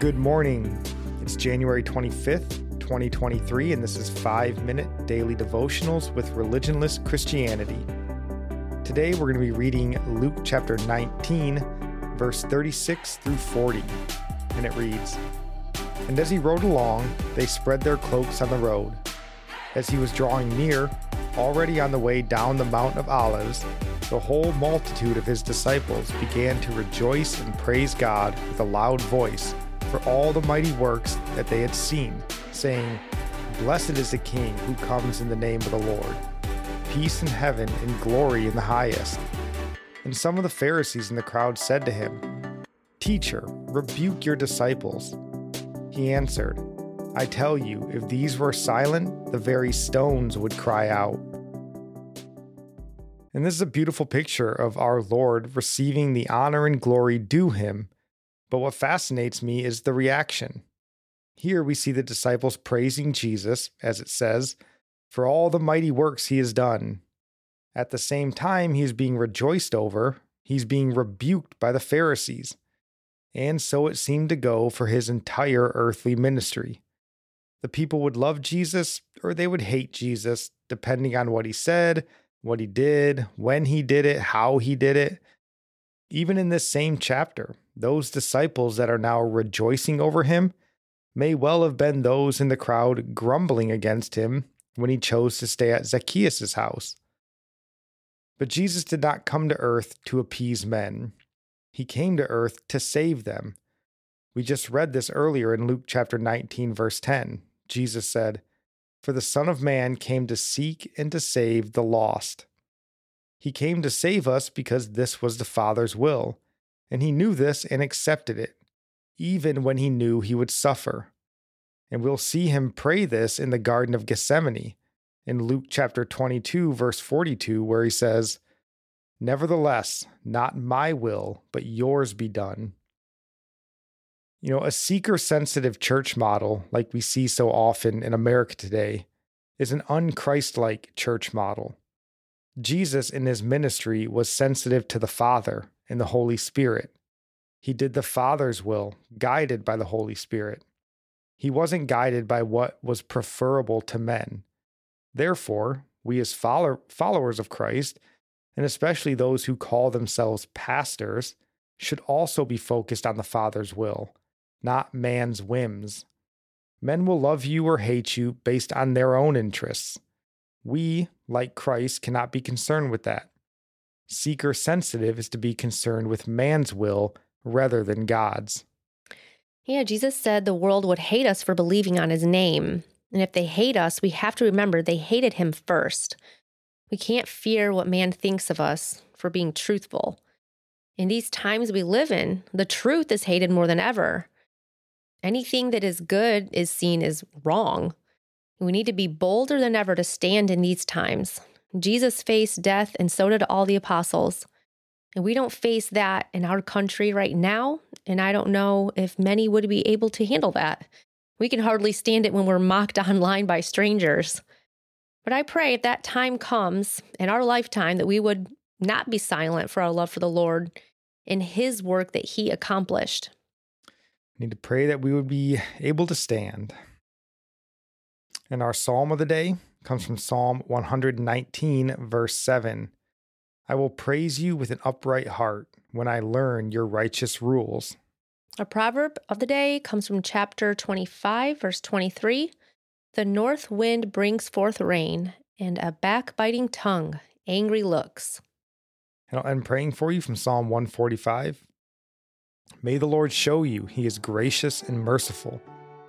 Good morning. It's January 25th, 2023, and this is 5 Minute Daily Devotionals with Religionless Christianity. Today we're going to be reading Luke chapter 19, verse 36 through 40, and it reads And as he rode along, they spread their cloaks on the road. As he was drawing near, already on the way down the Mount of Olives, the whole multitude of his disciples began to rejoice and praise God with a loud voice for all the mighty works that they had seen, saying, Blessed is the King who comes in the name of the Lord. Peace in heaven and glory in the highest. And some of the Pharisees in the crowd said to him, Teacher, rebuke your disciples. He answered, I tell you, if these were silent, the very stones would cry out. And this is a beautiful picture of our Lord receiving the honor and glory due him but what fascinates me is the reaction. Here we see the disciples praising Jesus, as it says, for all the mighty works he has done. At the same time, he is being rejoiced over, he's being rebuked by the Pharisees. And so it seemed to go for his entire earthly ministry. The people would love Jesus or they would hate Jesus, depending on what he said, what he did, when he did it, how he did it. Even in this same chapter, those disciples that are now rejoicing over him may well have been those in the crowd grumbling against him when he chose to stay at Zacchaeus' house. But Jesus did not come to earth to appease men. He came to earth to save them. We just read this earlier in Luke chapter 19, verse 10. Jesus said, For the Son of Man came to seek and to save the lost. He came to save us because this was the Father's will, and he knew this and accepted it, even when he knew he would suffer. And we'll see him pray this in the Garden of Gethsemane in Luke chapter 22, verse 42, where he says, Nevertheless, not my will, but yours be done. You know, a seeker sensitive church model, like we see so often in America today, is an unchristlike church model. Jesus in his ministry was sensitive to the Father and the Holy Spirit. He did the Father's will, guided by the Holy Spirit. He wasn't guided by what was preferable to men. Therefore, we as follow- followers of Christ, and especially those who call themselves pastors, should also be focused on the Father's will, not man's whims. Men will love you or hate you based on their own interests. We, like Christ, cannot be concerned with that. Seeker sensitive is to be concerned with man's will rather than God's. Yeah, Jesus said the world would hate us for believing on his name. And if they hate us, we have to remember they hated him first. We can't fear what man thinks of us for being truthful. In these times we live in, the truth is hated more than ever. Anything that is good is seen as wrong. We need to be bolder than ever to stand in these times. Jesus faced death, and so did all the apostles. And we don't face that in our country right now. And I don't know if many would be able to handle that. We can hardly stand it when we're mocked online by strangers. But I pray if that time comes in our lifetime that we would not be silent for our love for the Lord and his work that he accomplished. We need to pray that we would be able to stand. And our psalm of the day comes from Psalm 119, verse 7. I will praise you with an upright heart when I learn your righteous rules. A proverb of the day comes from chapter 25, verse 23. The north wind brings forth rain, and a backbiting tongue, angry looks. And I'll end praying for you from Psalm 145. May the Lord show you he is gracious and merciful,